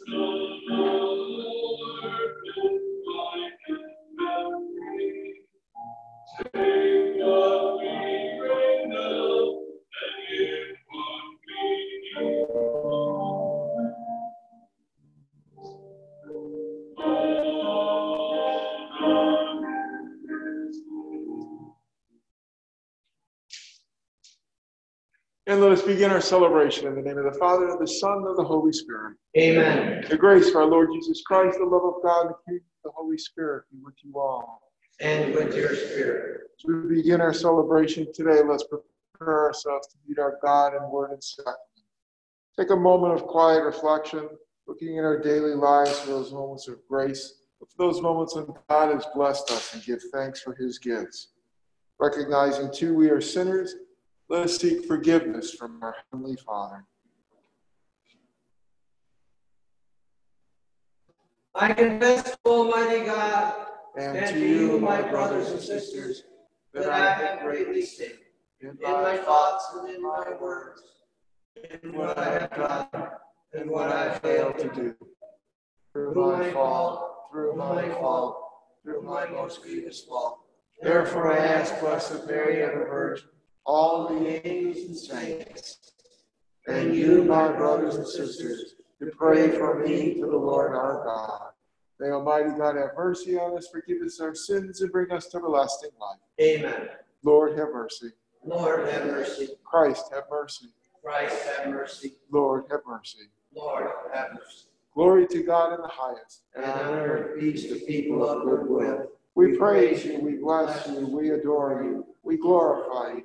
And begin our celebration in the name of the Father, and the Son, and the Holy Spirit. Amen. The grace of our Lord Jesus Christ, the love of God, the kingdom of the Holy Spirit be with you all. And with your spirit. As we begin our celebration today, let's prepare ourselves to meet our God in word and sacrament. Take a moment of quiet reflection, looking in our daily lives for those moments of grace, for those moments when God has blessed us and give thanks for his gifts. Recognizing too we are sinners let us seek forgiveness from our Heavenly Father. I confess, Almighty God, and, and to you, my brothers and sisters, that I have greatly sinned in my thoughts and in my words, in what I have done and what I failed to do. Through my fault, through my fault, through my most grievous fault. Therefore I ask Blessed Mary, ever Virgin, all the angels and saints, and you, my brothers and sisters, to pray for me to the Lord our God. May Almighty God have mercy on us, forgive us our sins, and bring us to everlasting life. Amen. Lord, have mercy. Lord, have mercy. Christ, have mercy. Christ, have mercy. Lord, have mercy. Lord, have mercy. Glory to God in the highest. And on earth, peace to people of good will. We praise you, we bless you, we adore you, we glorify you.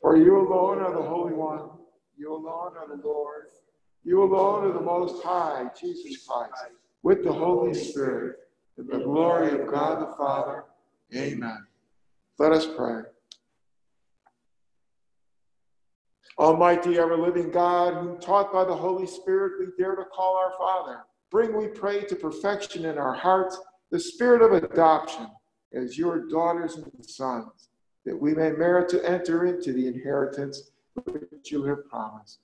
For you alone are the Holy One, you alone are the Lord, you alone are the Most High, Jesus Christ, with the Holy Spirit, in the glory of God the Father. Amen. Let us pray. Almighty, ever living God, whom taught by the Holy Spirit we dare to call our Father, bring, we pray, to perfection in our hearts the spirit of adoption as your daughters and sons that we may merit to enter into the inheritance which you have promised.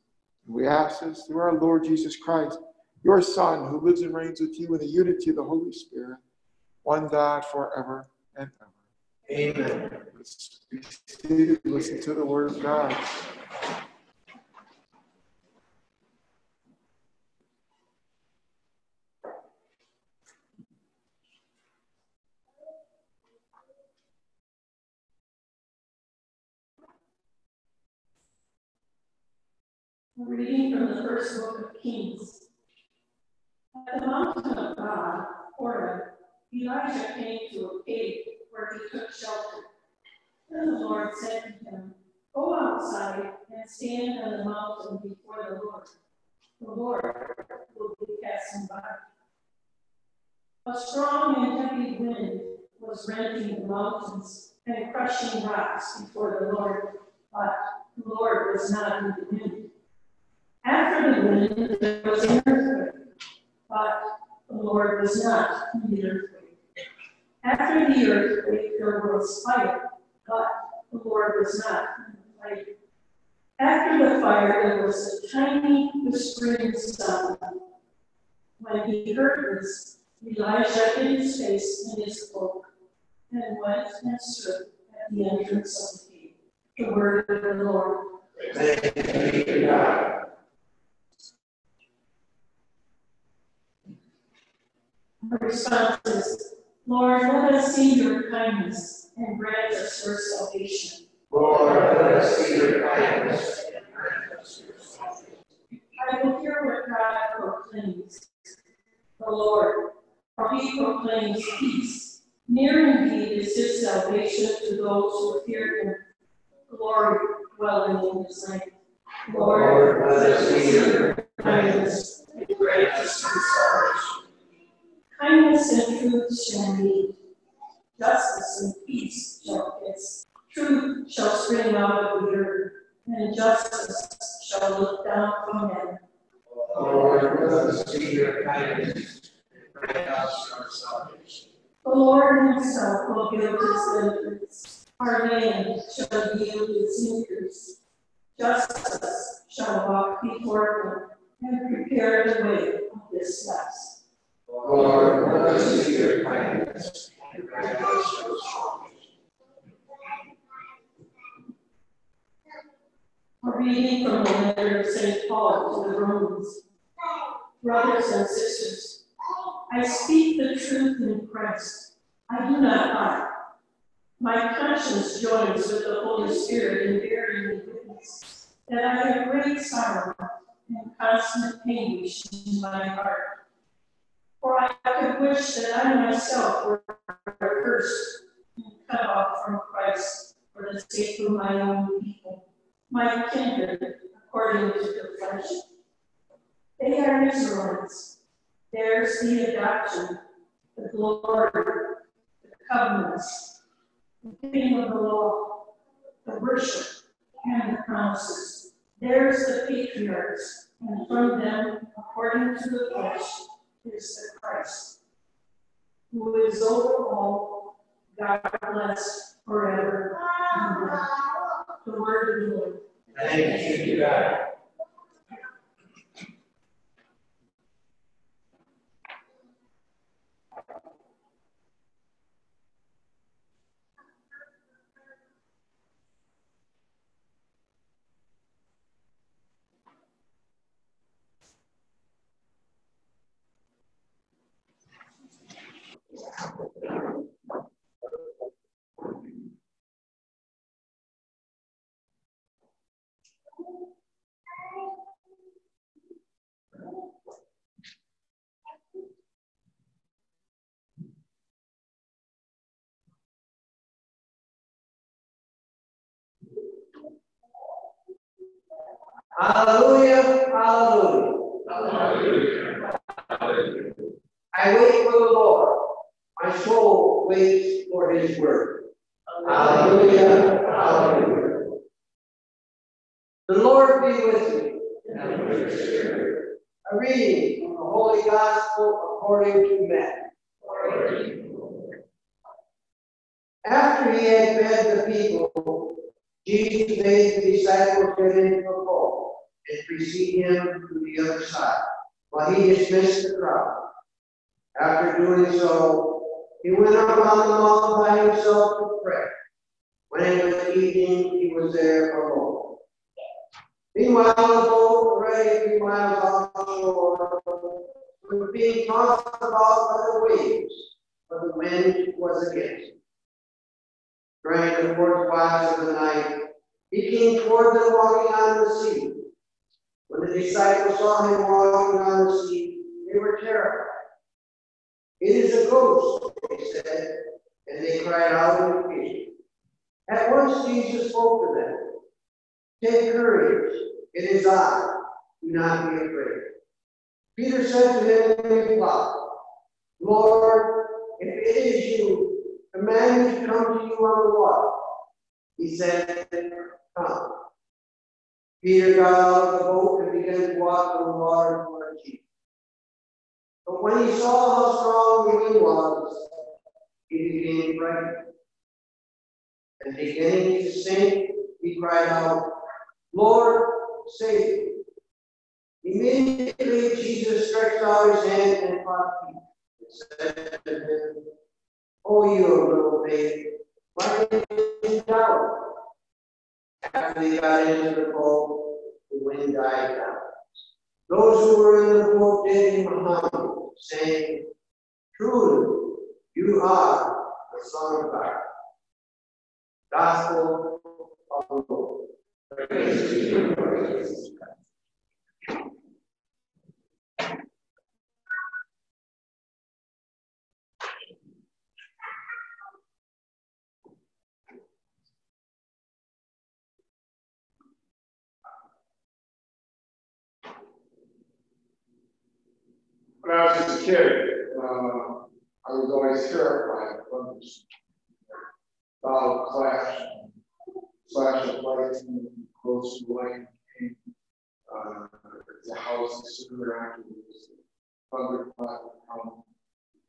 And we ask this through our Lord Jesus Christ, your Son, who lives and reigns with you in the unity of the Holy Spirit, one God forever and ever. Amen. Let's be seated, listen to the word of God. Reading from the first book of Kings. At the mountain of God, Horeb, Elijah came to a cave where he took shelter. Then the Lord said to him, Go outside and stand on the mountain before the Lord. The Lord will be passing by. A strong and heavy wind was rending the mountains and crushing rocks before the Lord, but the Lord was not in the wind. After the wind, there was an earthquake, but the Lord was not in the earthquake. After the earthquake, there was fire, but the Lord was not in the fire. After the fire, there was a tiny whispering sound. When he heard this, Elijah hid his face in his cloak and went and stood at the entrance of the cave. The word of the Lord. Thanks be God. Response is, Lord, let us see your kindness and grant us your salvation. Lord, let us see your kindness and grant us your salvation. I will hear what God proclaims. The Lord, for he proclaims peace. Near indeed is his salvation to those who fear him. Glory dwelling in his name. Lord, let us see your kindness and grant us your salvation. Kindness and truth shall meet. Justice and peace shall kiss. Truth shall spring out of the earth, and justice shall look down from heaven. Lord, let us see your kindness and grant us your salvation. The Lord himself will give his benefits. Our land shall yield its increase. Justice shall walk before him and prepare the way of this last. A reading from the letter of St. Paul to the Romans. Brothers and sisters, I speak the truth in Christ. I do not lie. My conscience joins with the Holy Spirit in bearing me witness that I have great sorrow and constant anguish in my heart. For I could wish that I myself were accursed and cut off from Christ for the sake of my own people, my kindred according to the flesh. They are Israelites. Theirs the adoption, the glory, the covenants, the giving of the law, the worship, and the promises. Theirs the patriarchs, and from them, according to the flesh, is the Christ, who is over all, God bless forever. Amen. The word of the Lord. Thanks be to God. Hallelujah, hallelujah. I wait for the Lord. My soul waits for his word. Hallelujah, hallelujah. The Lord be with you. And with. A reading from the Holy Gospel according to Matthew. After he had fed the people, Jesus made the disciples get into a boat and precede him to the other side, while he dismissed the crowd. After doing so, he went up on the mountain by himself to pray. When it was evening, he was there alone. The boat, already a few miles offshore, was being tossed about by the waves, but the wind was against it. During the fourth watch of the night, he came toward them walking on the sea. When the disciples saw him walking on the sea, they were terrified. It is a ghost, they said, and they cried out in fear. At once Jesus spoke to them. Take courage, it is I. Do not be afraid. Peter said to him Lord, if it is you, command me to come to you on the water. He said, Come. Peter got out of the boat and began to walk on the water toward Jesus. But when he saw how strong the wind was, he became frightened. And beginning to sink, he cried out, Lord, save me. Immediately Jesus stretched out his hand and caught Peter and said to him, Oh, you little faith, why did you doubt? After they got into the boat, the wind died down. Those who were in the boat did him saying, Truly, you are the Son of God. Gospel of the Lord. When I was a kid, uh, I was always terrified of thunders. Loud clash, flash of lightning, close to lightning came. Uh, the house sooner afterwards, thunder clap come.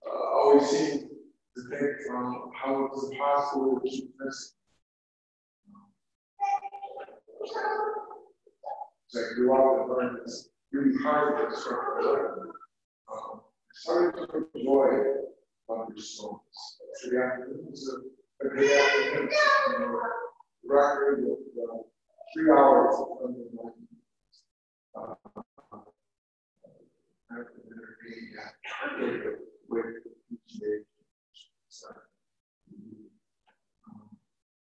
Uh, always seemed to think um, how it was impossible to keep this. As I grew up and learned it's really hard to construct a. Um, started to enjoy thunderstorms. So the afternoon was a, good afternoon. Record of uh, three hours of the day. Um,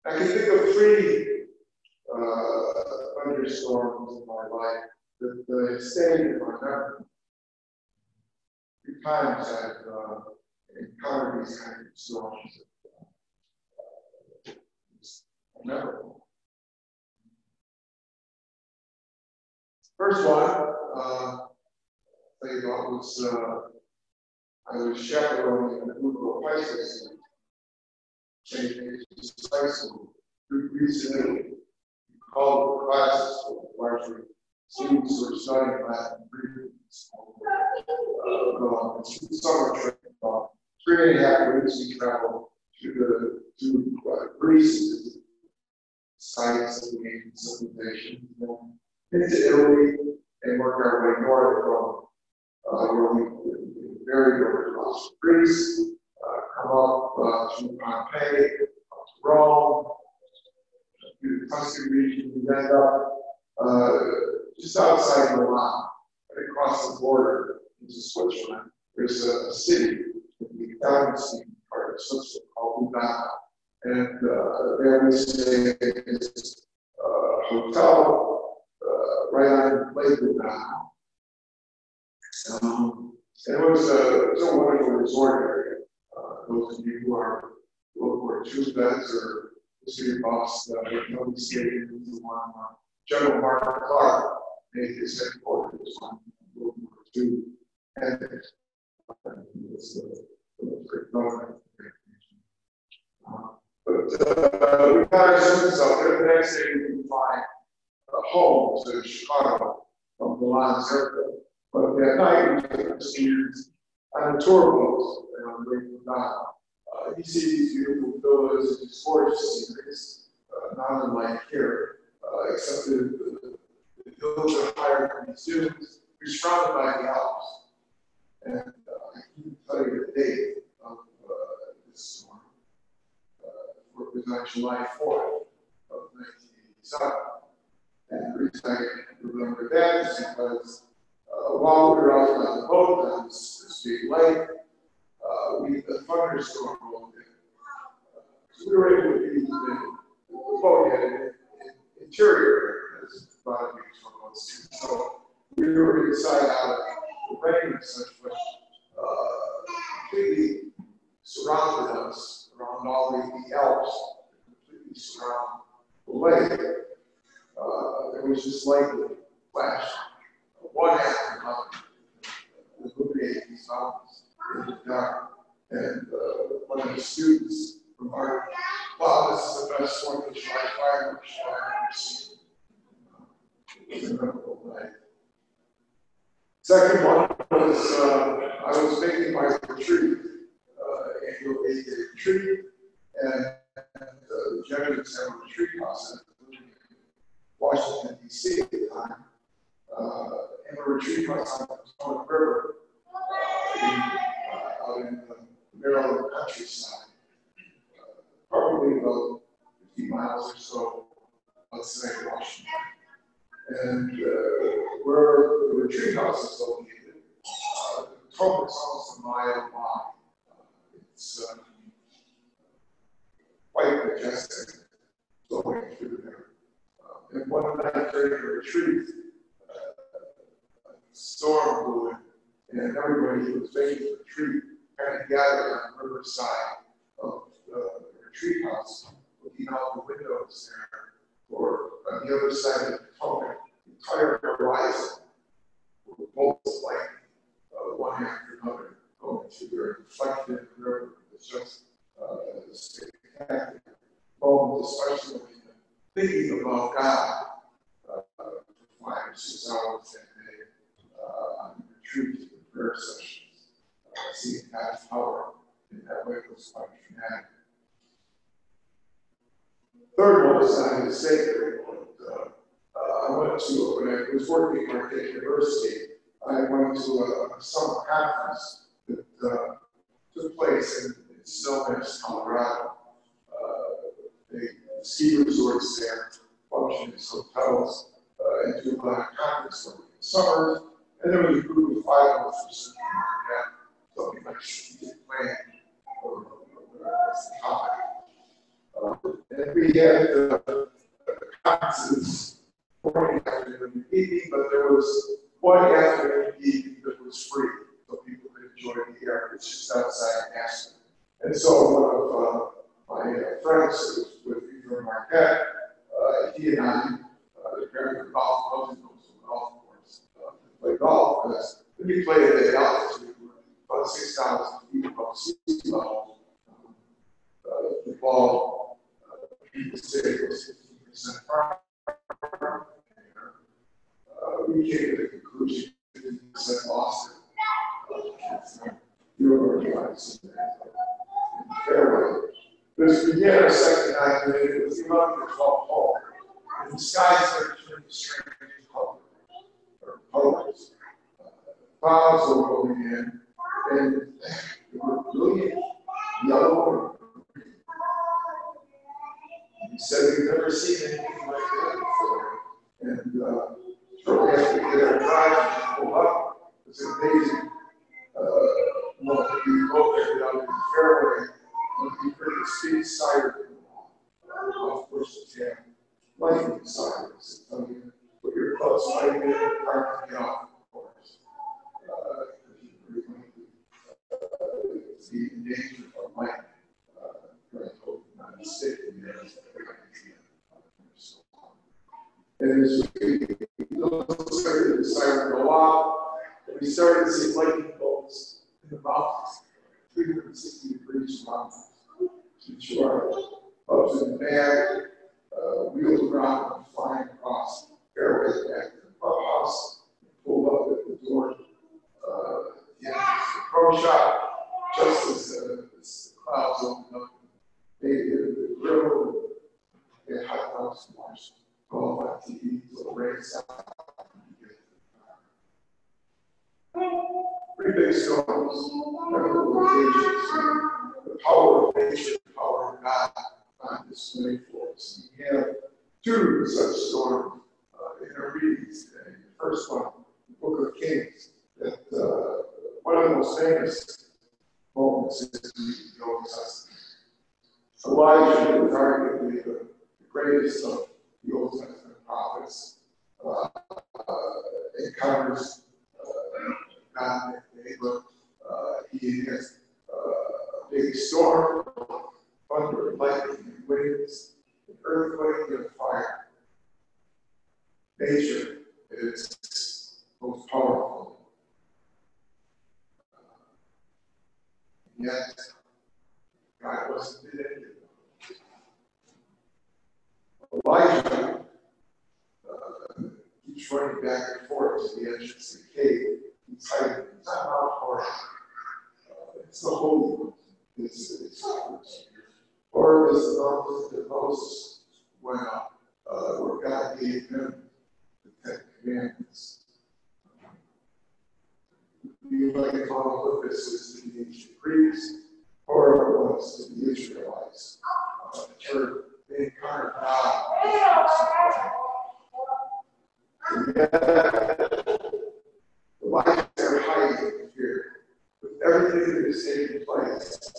I can think of three uh, thunderstorms in my life that, that stayed in my memory few times I've uh, encountered these kind of storms. First one, uh, I about was uh, I was chaperoning a group of high school students. High School, recently called the classes largely students who are studying Latin uh, summer trip. Three and a half weeks we traveled to the to uh, Greece, sites the ancient civilization, into Italy, and work our way north from uh, where we very north across Greece, uh, come up uh, to Pompeii, up to Rome, through the Tuscan region, we end up uh, just outside Milan, right across the border into Switzerland. There's a, a city, the Italian city part of Switzerland called Lugano. And uh, there we stay in this uh, hotel uh, right on Lake Lugano. Um, and it was, a, it was a wonderful resort area. Uh, those of you who are World War II vets or history buffs, uh, know we stayed in the one uh, General Mark Clark made his headquarters on World War II. And uh, was a great moment. But uh, we students out there. The next day we fly uh, home to Chicago from Milan Airport. But that night we took the seniors on a tour boat on Lake Lugano. Uh, you see these beautiful villas and these gorgeous sceneries, uh, not unlike here, uh, except the, the, the hills are higher than the students. We're surrounded by the Alps. And uh, I can tell you the date of uh, this storm. Uh, it was on July 4th of 1987. And the reason I remember that is because uh, while we were out on the boat this, this big lake, uh, we the thunderstorm rolled in. Uh, so we were able to use the, the boat had an interior as a lot of from those So we were inside out the rain and such, but uh, completely surrounded us around all the, the Alps, completely surround the lake. uh, it was just like a flash, one after another. Illuminating these mountains in the dark. And uh, one of the students remarked, wow, this is the best one of July fireworks I've ever seen. It was a memorable night. Second one was uh, I was making my retreat, uh, annual eight day retreat, and uh, the Jesuits have a retreat house in Washington, D.C. at the time. Uh, and a retreat house on the Potomac River uh, in, uh, out in the Maryland countryside, uh, probably about 50 miles or so outside Washington. And uh, where the retreat house is located, uh, Potomac is almost a mile. Uh, it's uh, quite majestic going through there. Uh, and one night during the retreat, uh, a storm blew in, and everybody was making the retreat kind of gathered on the riverside of the retreat house, looking out the windows there or on the other side of the Potomac, the entire horizon were bolts lightning, uh, one after another, going to the reflected in the river. Just uh, a spectacular moment, especially when thinking about God uh, or six hours that day uh, on the retreat and prayer sessions. Uh, seeing God's power in that way was quite dramatic. Third one is on the sacred one. Uh, uh, I went to, when I was working at Marquette University, I went to a, a summer conference that uh, took place in, in Snowmass, Colorado. Uh, the ski resorts there function as hotels uh, and do a lot of conference in the summer. And there was a group of five of us sitting something the. Uh, and we had uh, conferences morning, afternoon, but there was one afternoon evening that was free, so people could enjoy the air. It's just outside Aspen. And so one of uh, my uh, friends with me from Marquette, uh, he and I, uh, the parent of golf the golf course to play golf because the about six thousand feet above sea level, um, uh, the ball, uh, people say it was fifteen percent firm. Uh, we came to the conclusion fifteen percent lost it. You were organized in the fairway. We began our second night, it was the 11th or 12th hole, and the sky started turning strange color, or colors. Uh, Clouds were rolling in, and brilliant yellow. He said, We've never seen anything like that. And uh, shortly after we drive, pulled up. It's amazing. Uh, well, we go there down in the fairway, when we the speed siren uh, off sirens. I mean, put your clothes right in the park and off, of course. Uh, the danger of lightning. Uh, I hope not mistaken there. And as we started the siren go off, and we started to see lightning bolts in the mountains, 360 degrees mountains, which are up and bad, uh, wheels around and flying across airways back to the clubhouse, pulled up at the door. Uh, yeah, the pro shop, just as, uh, as the clouds opened up, they did the grill, they had hot dogs and watched all on TV, so the rain sound. Pretty big storms, memorable occasions, the power of nature, the power of God on display for us. We have two such storms uh, in our readings today. The first one, the Book of Kings, that uh, one of the most famous moments in the Old Testament. Elijah is arguably the, the greatest of the Old Testament prophets. Uh, uh, encounters uh, God and Abram. Uh, he has uh, a big storm, thunder, lightning, winds, an earthquake, and fire. nature is most powerful. Yet, God wasn't in them. Elijah uh, keeps running back and forth to the entrance of the cave. He's hiding. It's not Mount Horeb. Uh, it's the Holy One. It's, it's, it's, Horeb is the mountain that Moses went uh, where God gave him the Ten Commandments. The like follow Olympus is to the ancient Greeks, or was to the Israelites. Uh, the they God. And yet, the life they're hiding here, with everything that is taking place,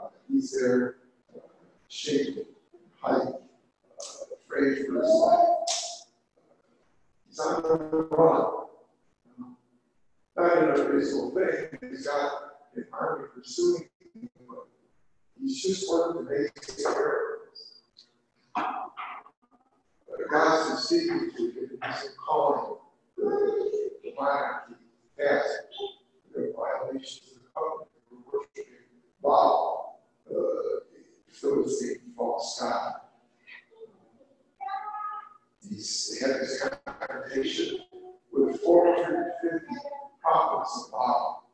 uh, he's there, uh, shaking, hiding, uh, afraid for his life. He's on the run not an unreasonable thing. He's got an army pursuing him. He's just one of the basic miracles. But God's speaking to him. He's calling the, the monarchy past the violations of the covenant. We're worshiping Baal, the Philistine false god. He's, they had this confrontation with 450 prophets of Baal.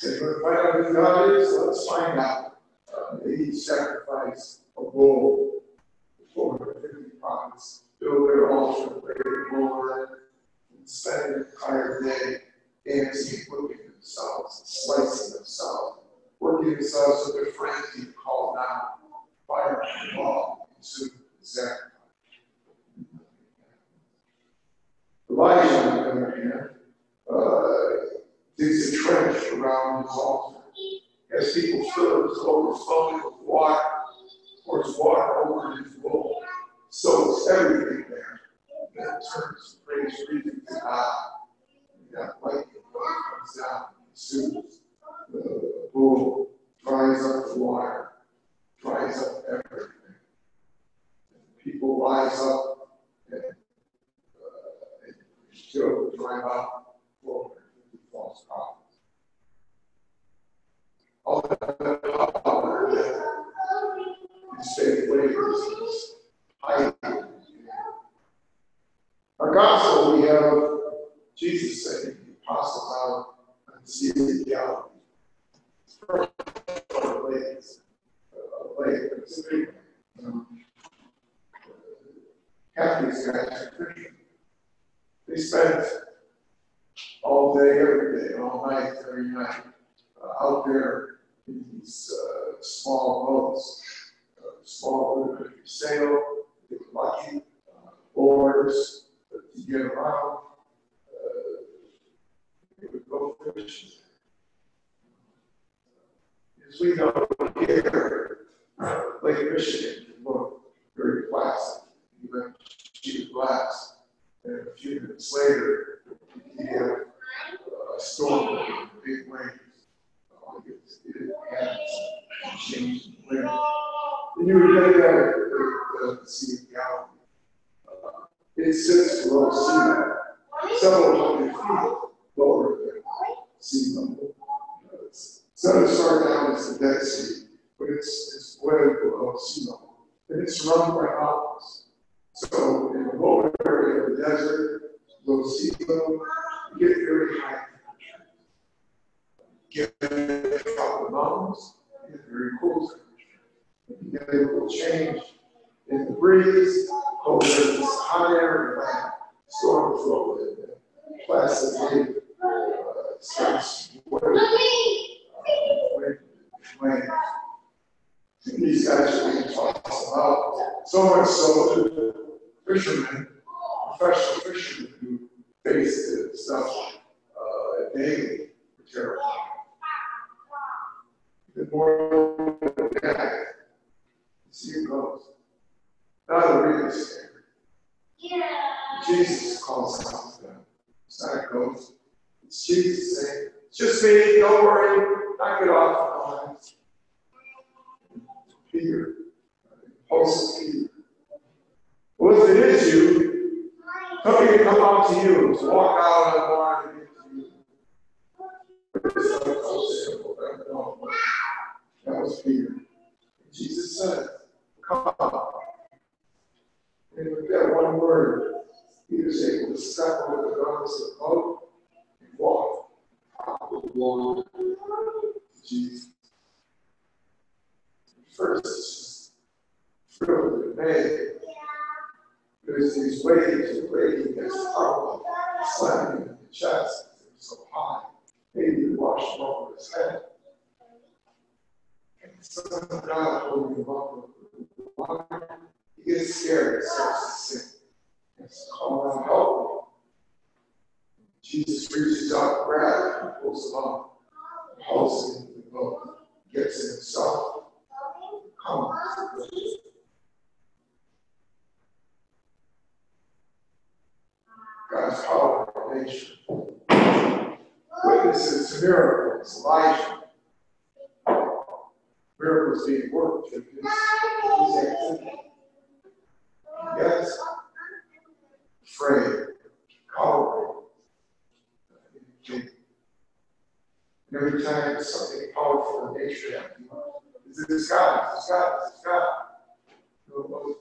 So you want to find out who God is? Let's find out. Uh, they sacrifice a bull. 450 prophets build their altar, pray the Lord, and spend an entire day dancing, whipping themselves, slicing themselves, working themselves with their friends to call down fire from law, consume the sacrifice. Elijah, on the other hand, uh, digs a trench around his altar. As people stood, it's overflowing with water, pours water over his bowl, soaks everything there. Then turns praise breathing to God. That lightning comes down, consumes the bowl, dries up the water, dries up everything. People rise up and, uh, and still drive out forward false prophets. All that power that is faith ways hiding. Our we have Jesus saying, the apostles out on the Sea of Galilee. Big these guys are Christian. They spent all day, every day, all night, every night, uh, out there in these uh, small boats, uh, small you sail, get lucky, uh, oars to get around. Uh, would go fishing. As we know here, uh, Lake Michigan can look very placid. You have sheet of glass, and a few minutes later, you have a storm, big waves. Oh, it's, it has changed wind. And you would lay there at the Sea of Galilee. It sits below sea level, several hundred feet lower than sea level. As far down as the Dead Sea, but it's, it's way below sea level. And it's surrounded by mountains. So in the lower area of the desert, low sea level, you get very high. Get out the mountains, get very cool. You get a little change in the breeze, cold air, this hot air, and storm flow in the placid lake uh, starts waving, uh, These guys are being tossed about. So much so that the fishermen, professional fishermen who face this stuff uh, daily were terrified. The more that, see it goes. The really scary. Yeah. Jesus calls out to them. It's not a ghost. It's Jesus saying, It's just me, don't worry, knock it off. Peter, impulsive Peter. Well, if it is you, come something to come out to you, to walk out on the line and get to you. It's so, so simple, that, was Peter. Jesus said, Come. And with that one word, he was able to step over the guns of boat and walk out the wall Jesus. First, thrilled and made. There's these waves of raging against the power, slamming in the chest. Was so high. Maybe he washed over his head. And the Son of God holding him up he gets scared, starts to sing. And so call help. Jesus reaches out, grabs him, pulls him up, hauls him into the gets in himself, comes. God's power in nation. Witnesses to miracles, Elijah. Miracles being worked in his, his activity. Yes. Coward. And every time something powerful in nature is God? Is this God? Is God? No,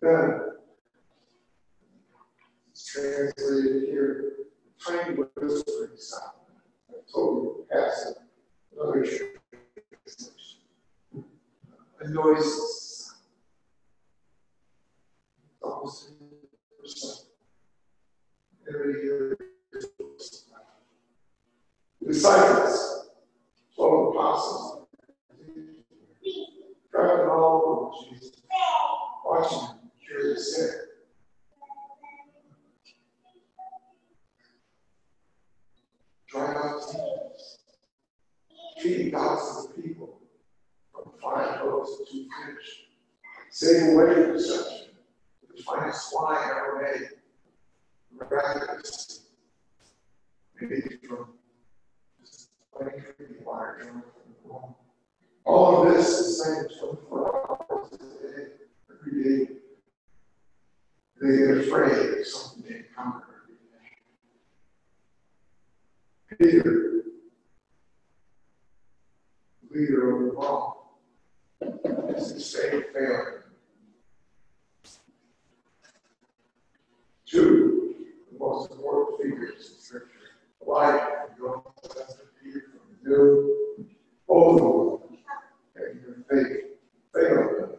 Then it's translated here, tiny whispering sound. I told you, passive, another. The disciples, twelve apostles, traveling all over Jesus, watching him cure the sick. Dry out tears, feeding thousands of people from five loaves and two fish, saving wedding reception, the finest wine ever made, miraculous, maybe from just wedding drinking water drawn from the wall. All of this is saying 24 hours a day, every day. They get afraid of something they encounter every day. Peter, leader of the all, is the same failure. Two, the most important figures in Scripture, Elijah from the Old Testament, Peter from the New, both of them having their faith failed them,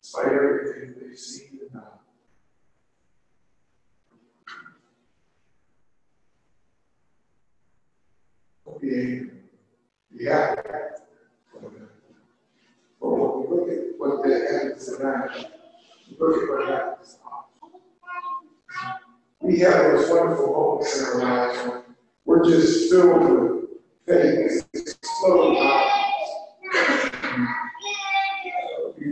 despite everything they've seen and done. being the act. But when we look at what that happens tonight, look at what happens. We have those wonderful moments in our lives when we're just filled with faith, explode You know,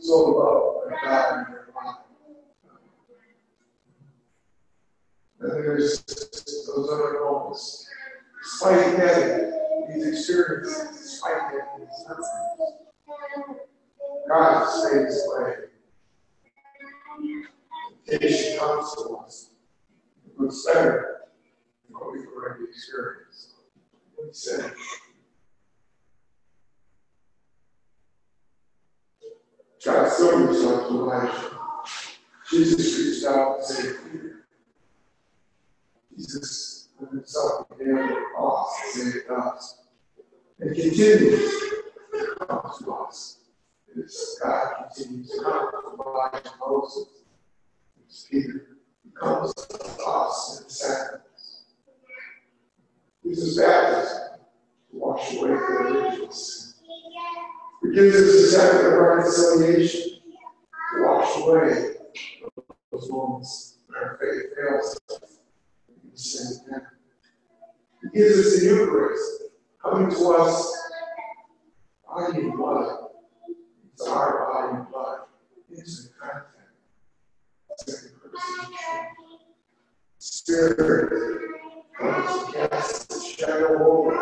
so love and God in your. And there's Jesus reached out and said, Jesus put himself in the cross and saved us. And continues to come to us. As God continues to come to Elijah Moses. As Peter comes to us in the sacraments. Jesus baptism to wash away the original sin. He gives us the sacrament of reconciliation to wash away those moments when our faith fails us. He gives us the Eucharist, coming to us body and blood. It's our body and blood. Contact. Second person. Spirit comes its shadow over,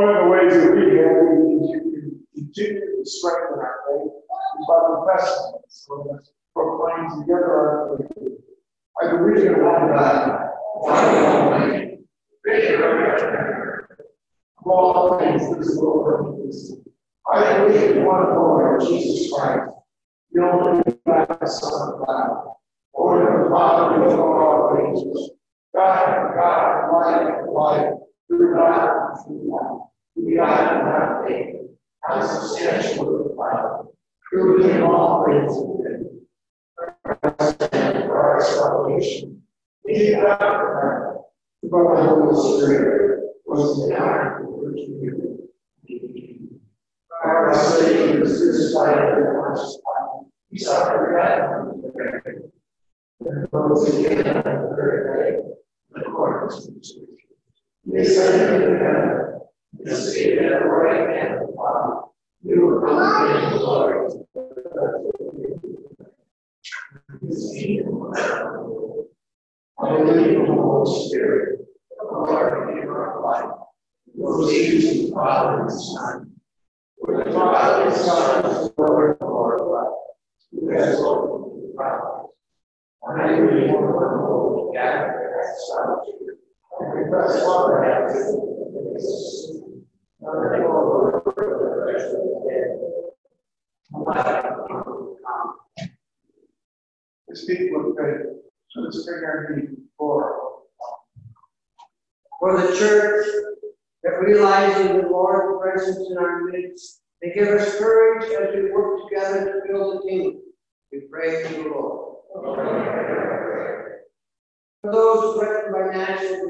One of the ways that we to continue to strengthen our faith is by confessing it. So proclaim together our faith. I believe in one God, one creator of all things visible and invisible. I believe in one Lord, Jesus Christ, the only begotten Son of God, born of the Father before all ages, God, God, light life, through God through God. We and not faith, consubstantial with the Father, true in all things and for our salvation. In God, the Holy Spirit was the hour the Virgin Mary. Our Savior is crucified and washed He suffered death on the grave. And rose again on the third day, according to the Scripture. He ascended into heaven and seated at the right hand the Father. You are coming in glory. His kingdom will never rule. I believe in the Holy Spirit, the Lord and giver of life, who proceeds from the Father and the Son. With the Father and the Son is the Lord and Lord of life, who has spoken the prophets. And I believe in one holy Catholic Apostolic Church. I confess Father has This people of faith, let's bring our need for. For the church that realizes the Lord's presence in our midst, may give us courage as we work together to build the kingdom. We pray to the Lord. For those threatened by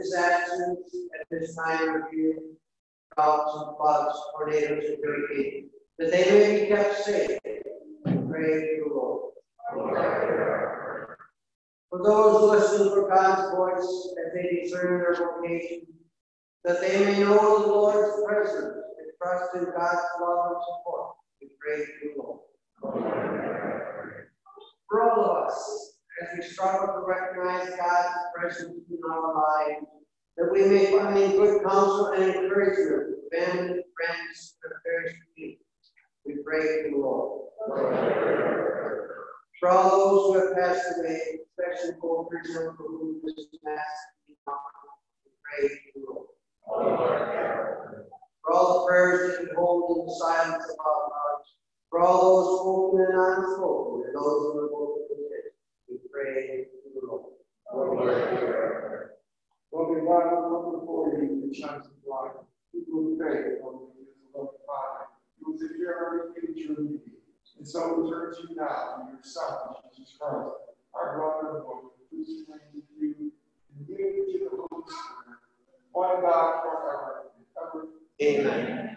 natural disasters at this time of year, droughts and floods, tornadoes and hurricanes, that they may be kept safe. Pray to the Lord. For those listening for God's voice as they discern their vocation, that they may know the Lord's presence and trust in God's love and support. We pray to the Lord. For all of us, as we struggle to recognize God's presence in our lives, that we may find good counsel and encouragement with family, friends, and affairs keep. We pray to the Lord. For all those who have passed away, especially for prisoners for whom this mass we pray to the Lord. For all the prayers that we hold in the silence of our hearts, for all those spoken and unspoken, and those who are both we pray to the Lord. Lord, we God, we come before you in times of life. People of faith, Lord, we the love Father. You will of everything that need. And so we turn to you now, to your Son, Jesus Christ, our brother and Lord, who's with you, and give to the Holy Spirit, one God forever and ever. Amen.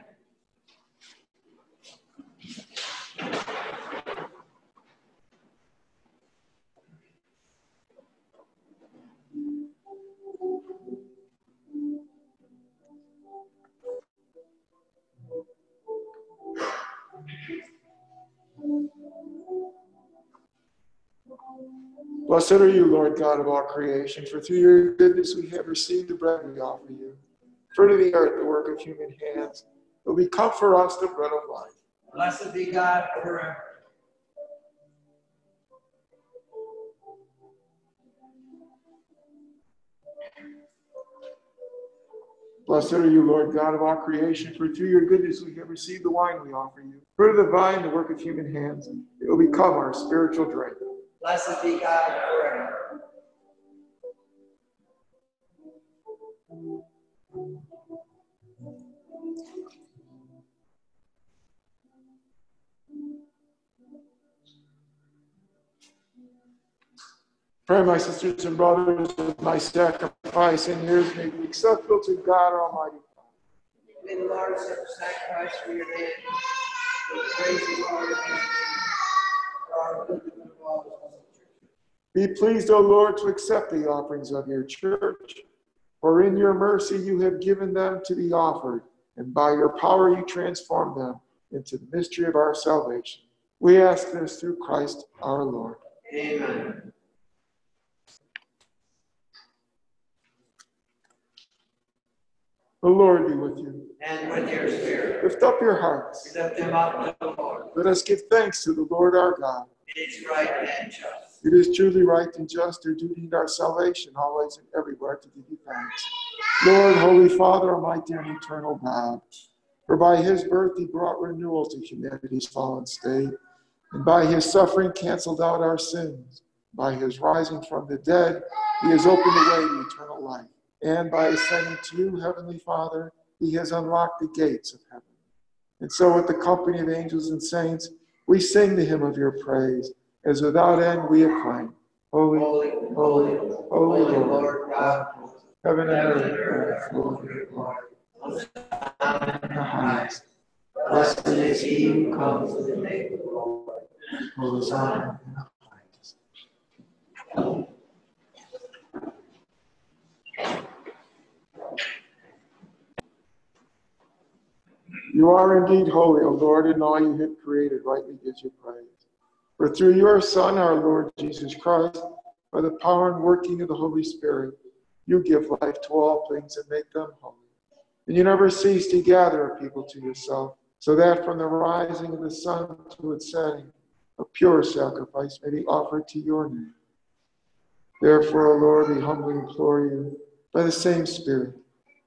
Blessed are you, Lord God of all creation, for through your goodness we have received the bread we offer you. Fruit of the earth, the work of human hands, will become for us the bread of life. Blessed be God forever. Blessed are you, Lord God of all creation, for through your goodness we have received the wine we offer you. Fruit of the vine, the work of human hands, it will become our spiritual drink. Blessed be God forever. Pray, my sisters and brothers, that my sacrifice and yours may be acceptable to God Almighty. May the Lord accept sacrifice for your name, for the praise of all your name, our good and of all the church. Be pleased, O Lord, to accept the offerings of your church, for in your mercy you have given them to be offered, and by your power you transform them into the mystery of our salvation. We ask this through Christ our Lord. Amen. The Lord be with you. And with your spirit, Lift up your hearts. lift them up to the Lord. Let us give thanks to the Lord our God. It is right and just. It is truly right and just, our duty and our salvation, always and everywhere to give you thanks. Lord, Holy Father, Almighty and eternal God, for by his birth he brought renewal to humanity's fallen state, and by his suffering canceled out our sins. By his rising from the dead, he has opened the way to eternal life. And by ascending to you, Heavenly Father, he has unlocked the gates of heaven. And so, with the company of angels and saints, we sing the hymn of your praise, as without end we acclaim. Holy, Holy, holy, holy, Lord, Lord God, heaven and earth are full of your glory. glory. In the highest, Blessed is he who comes in the name of the Lord. Hosanna in the highest. You are indeed holy, O Lord, and all you have created rightly gives you praise. For through your Son, our Lord Jesus Christ, by the power and working of the Holy Spirit, you give life to all things and make them holy. And you never cease to gather a people to yourself, so that from the rising of the sun to its setting, a pure sacrifice may be offered to your name. Therefore, O Lord, we humbly implore you, by the same Spirit,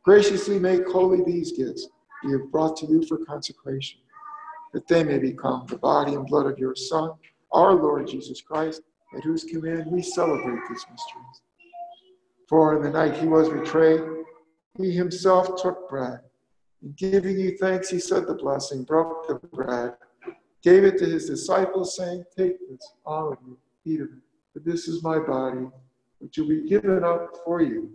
graciously make holy these gifts we have brought to you for consecration, that they may become the body and blood of your Son, our Lord Jesus Christ, at whose command we celebrate these mysteries. For in the night he was betrayed, he himself took bread. And giving you thanks, he said the blessing, broke the bread, gave it to his disciples, saying, Take this, all of you, eat of it, for this is my body, which will be given up for you.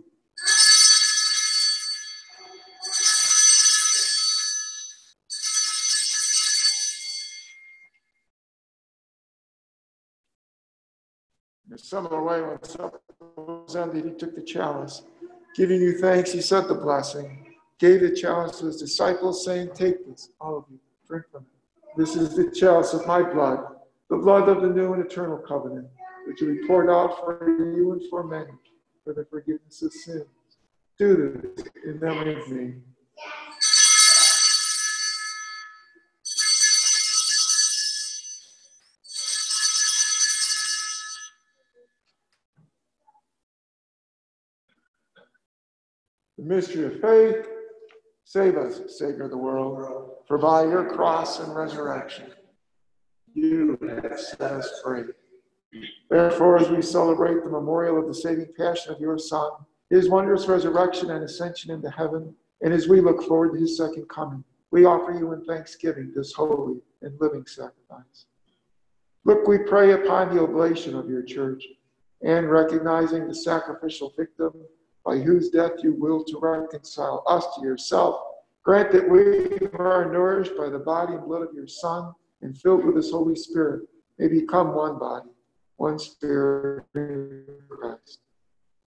In a similar way, when supper was ended, he took the chalice. Giving you thanks, he said the blessing, gave the chalice to his disciples, saying, Take this, all of you, drink from it. This is the chalice of my blood, the blood of the new and eternal covenant, which will be poured out for you and for many for the forgiveness of sins. Do this in memory of me. The mystery of faith. Save us, Savior of the world, for by your cross and resurrection, you have set us free. Therefore, as we celebrate the memorial of the saving passion of your Son, his wondrous resurrection and ascension into heaven, and as we look forward to his second coming, we offer you in thanksgiving this holy and living sacrifice. Look, we pray upon the oblation of your church, and recognizing the sacrificial victim by whose death you will to reconcile us to yourself. Grant that we who are nourished by the body and blood of your Son and filled with his Holy Spirit may become one body, one spirit in Christ.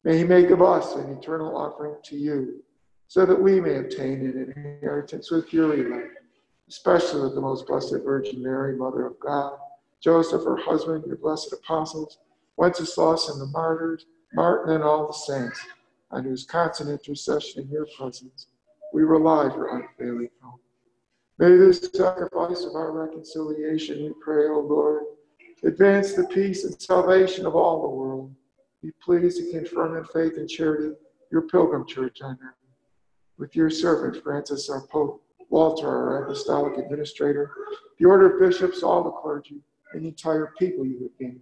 May he make of us an eternal offering to you, so that we may obtain an inheritance with your elect, especially with the most blessed Virgin Mary, Mother of God, Joseph, her husband, your blessed apostles, Wenceslas and the martyrs, Martin and all the saints, on whose constant intercession in your presence we rely for unfailing help. May this sacrifice of our reconciliation, we pray, O Lord, advance the peace and salvation of all the world. Be pleased to confirm in faith and charity your pilgrim church on earth. With your servant, Francis, our Pope, Walter, our apostolic administrator, the order of bishops, all the clergy, and the entire people you have gained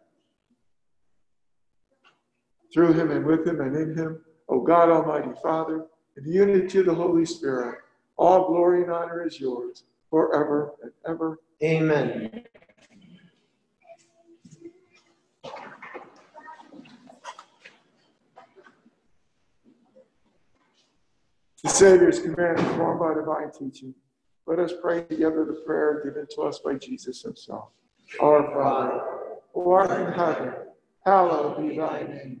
Through him and with him and in him, O God Almighty Father, in the unity of the Holy Spirit, all glory and honor is yours forever and ever. Amen. The Savior's command informed by divine teaching. Let us pray together the prayer given to us by Jesus himself. Our Father, who art in heaven, hallowed be thy name.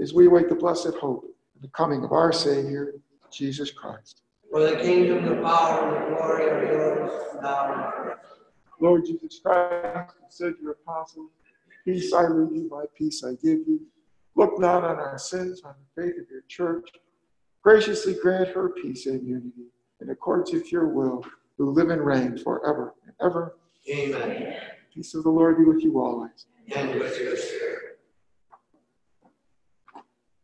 as we await the blessed hope of the coming of our Savior, Jesus Christ. For the kingdom, the power, and the glory are yours, now and forever. Lord Jesus Christ, you said to your apostles, Peace I leave you, my peace I give you. Look not on our sins, on the faith of your church. Graciously grant her peace and unity, in accordance with your will, who live and reign forever and ever. Amen. Peace of the Lord be with you always. And with your spirit.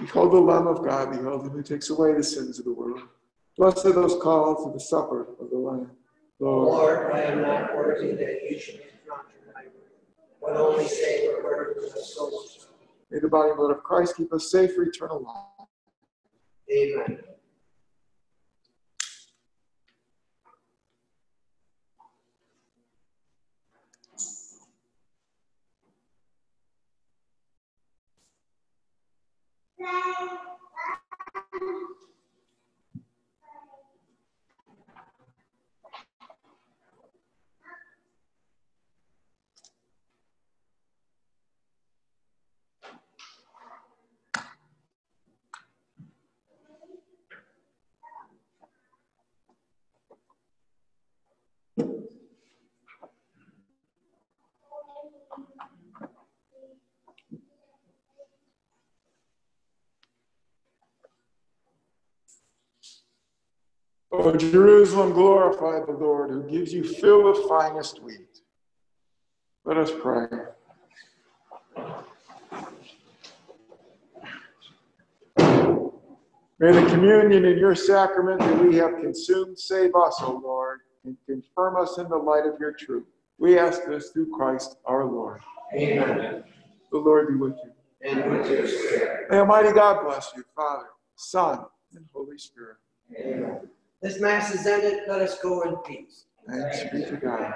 Behold the Lamb of God, behold him who takes away the sins of the world. Blessed are those called to the supper of the Lamb. Lord, Lord, I am not worthy that you should confront my word, but only say the word of the soul. may the body and blood of Christ keep us safe for eternal life. Amen. Bye. O Jerusalem, glorify the Lord who gives you fill of finest wheat. Let us pray. May the communion in your sacrament that we have consumed save us, O Lord, and confirm us in the light of your truth. We ask this through Christ our Lord. Amen. The Lord be with you. And with your spirit. May Almighty God bless you, Father, Son, and Holy Spirit. Amen. This Mass is ended. Let us go in peace. Thanks be to God.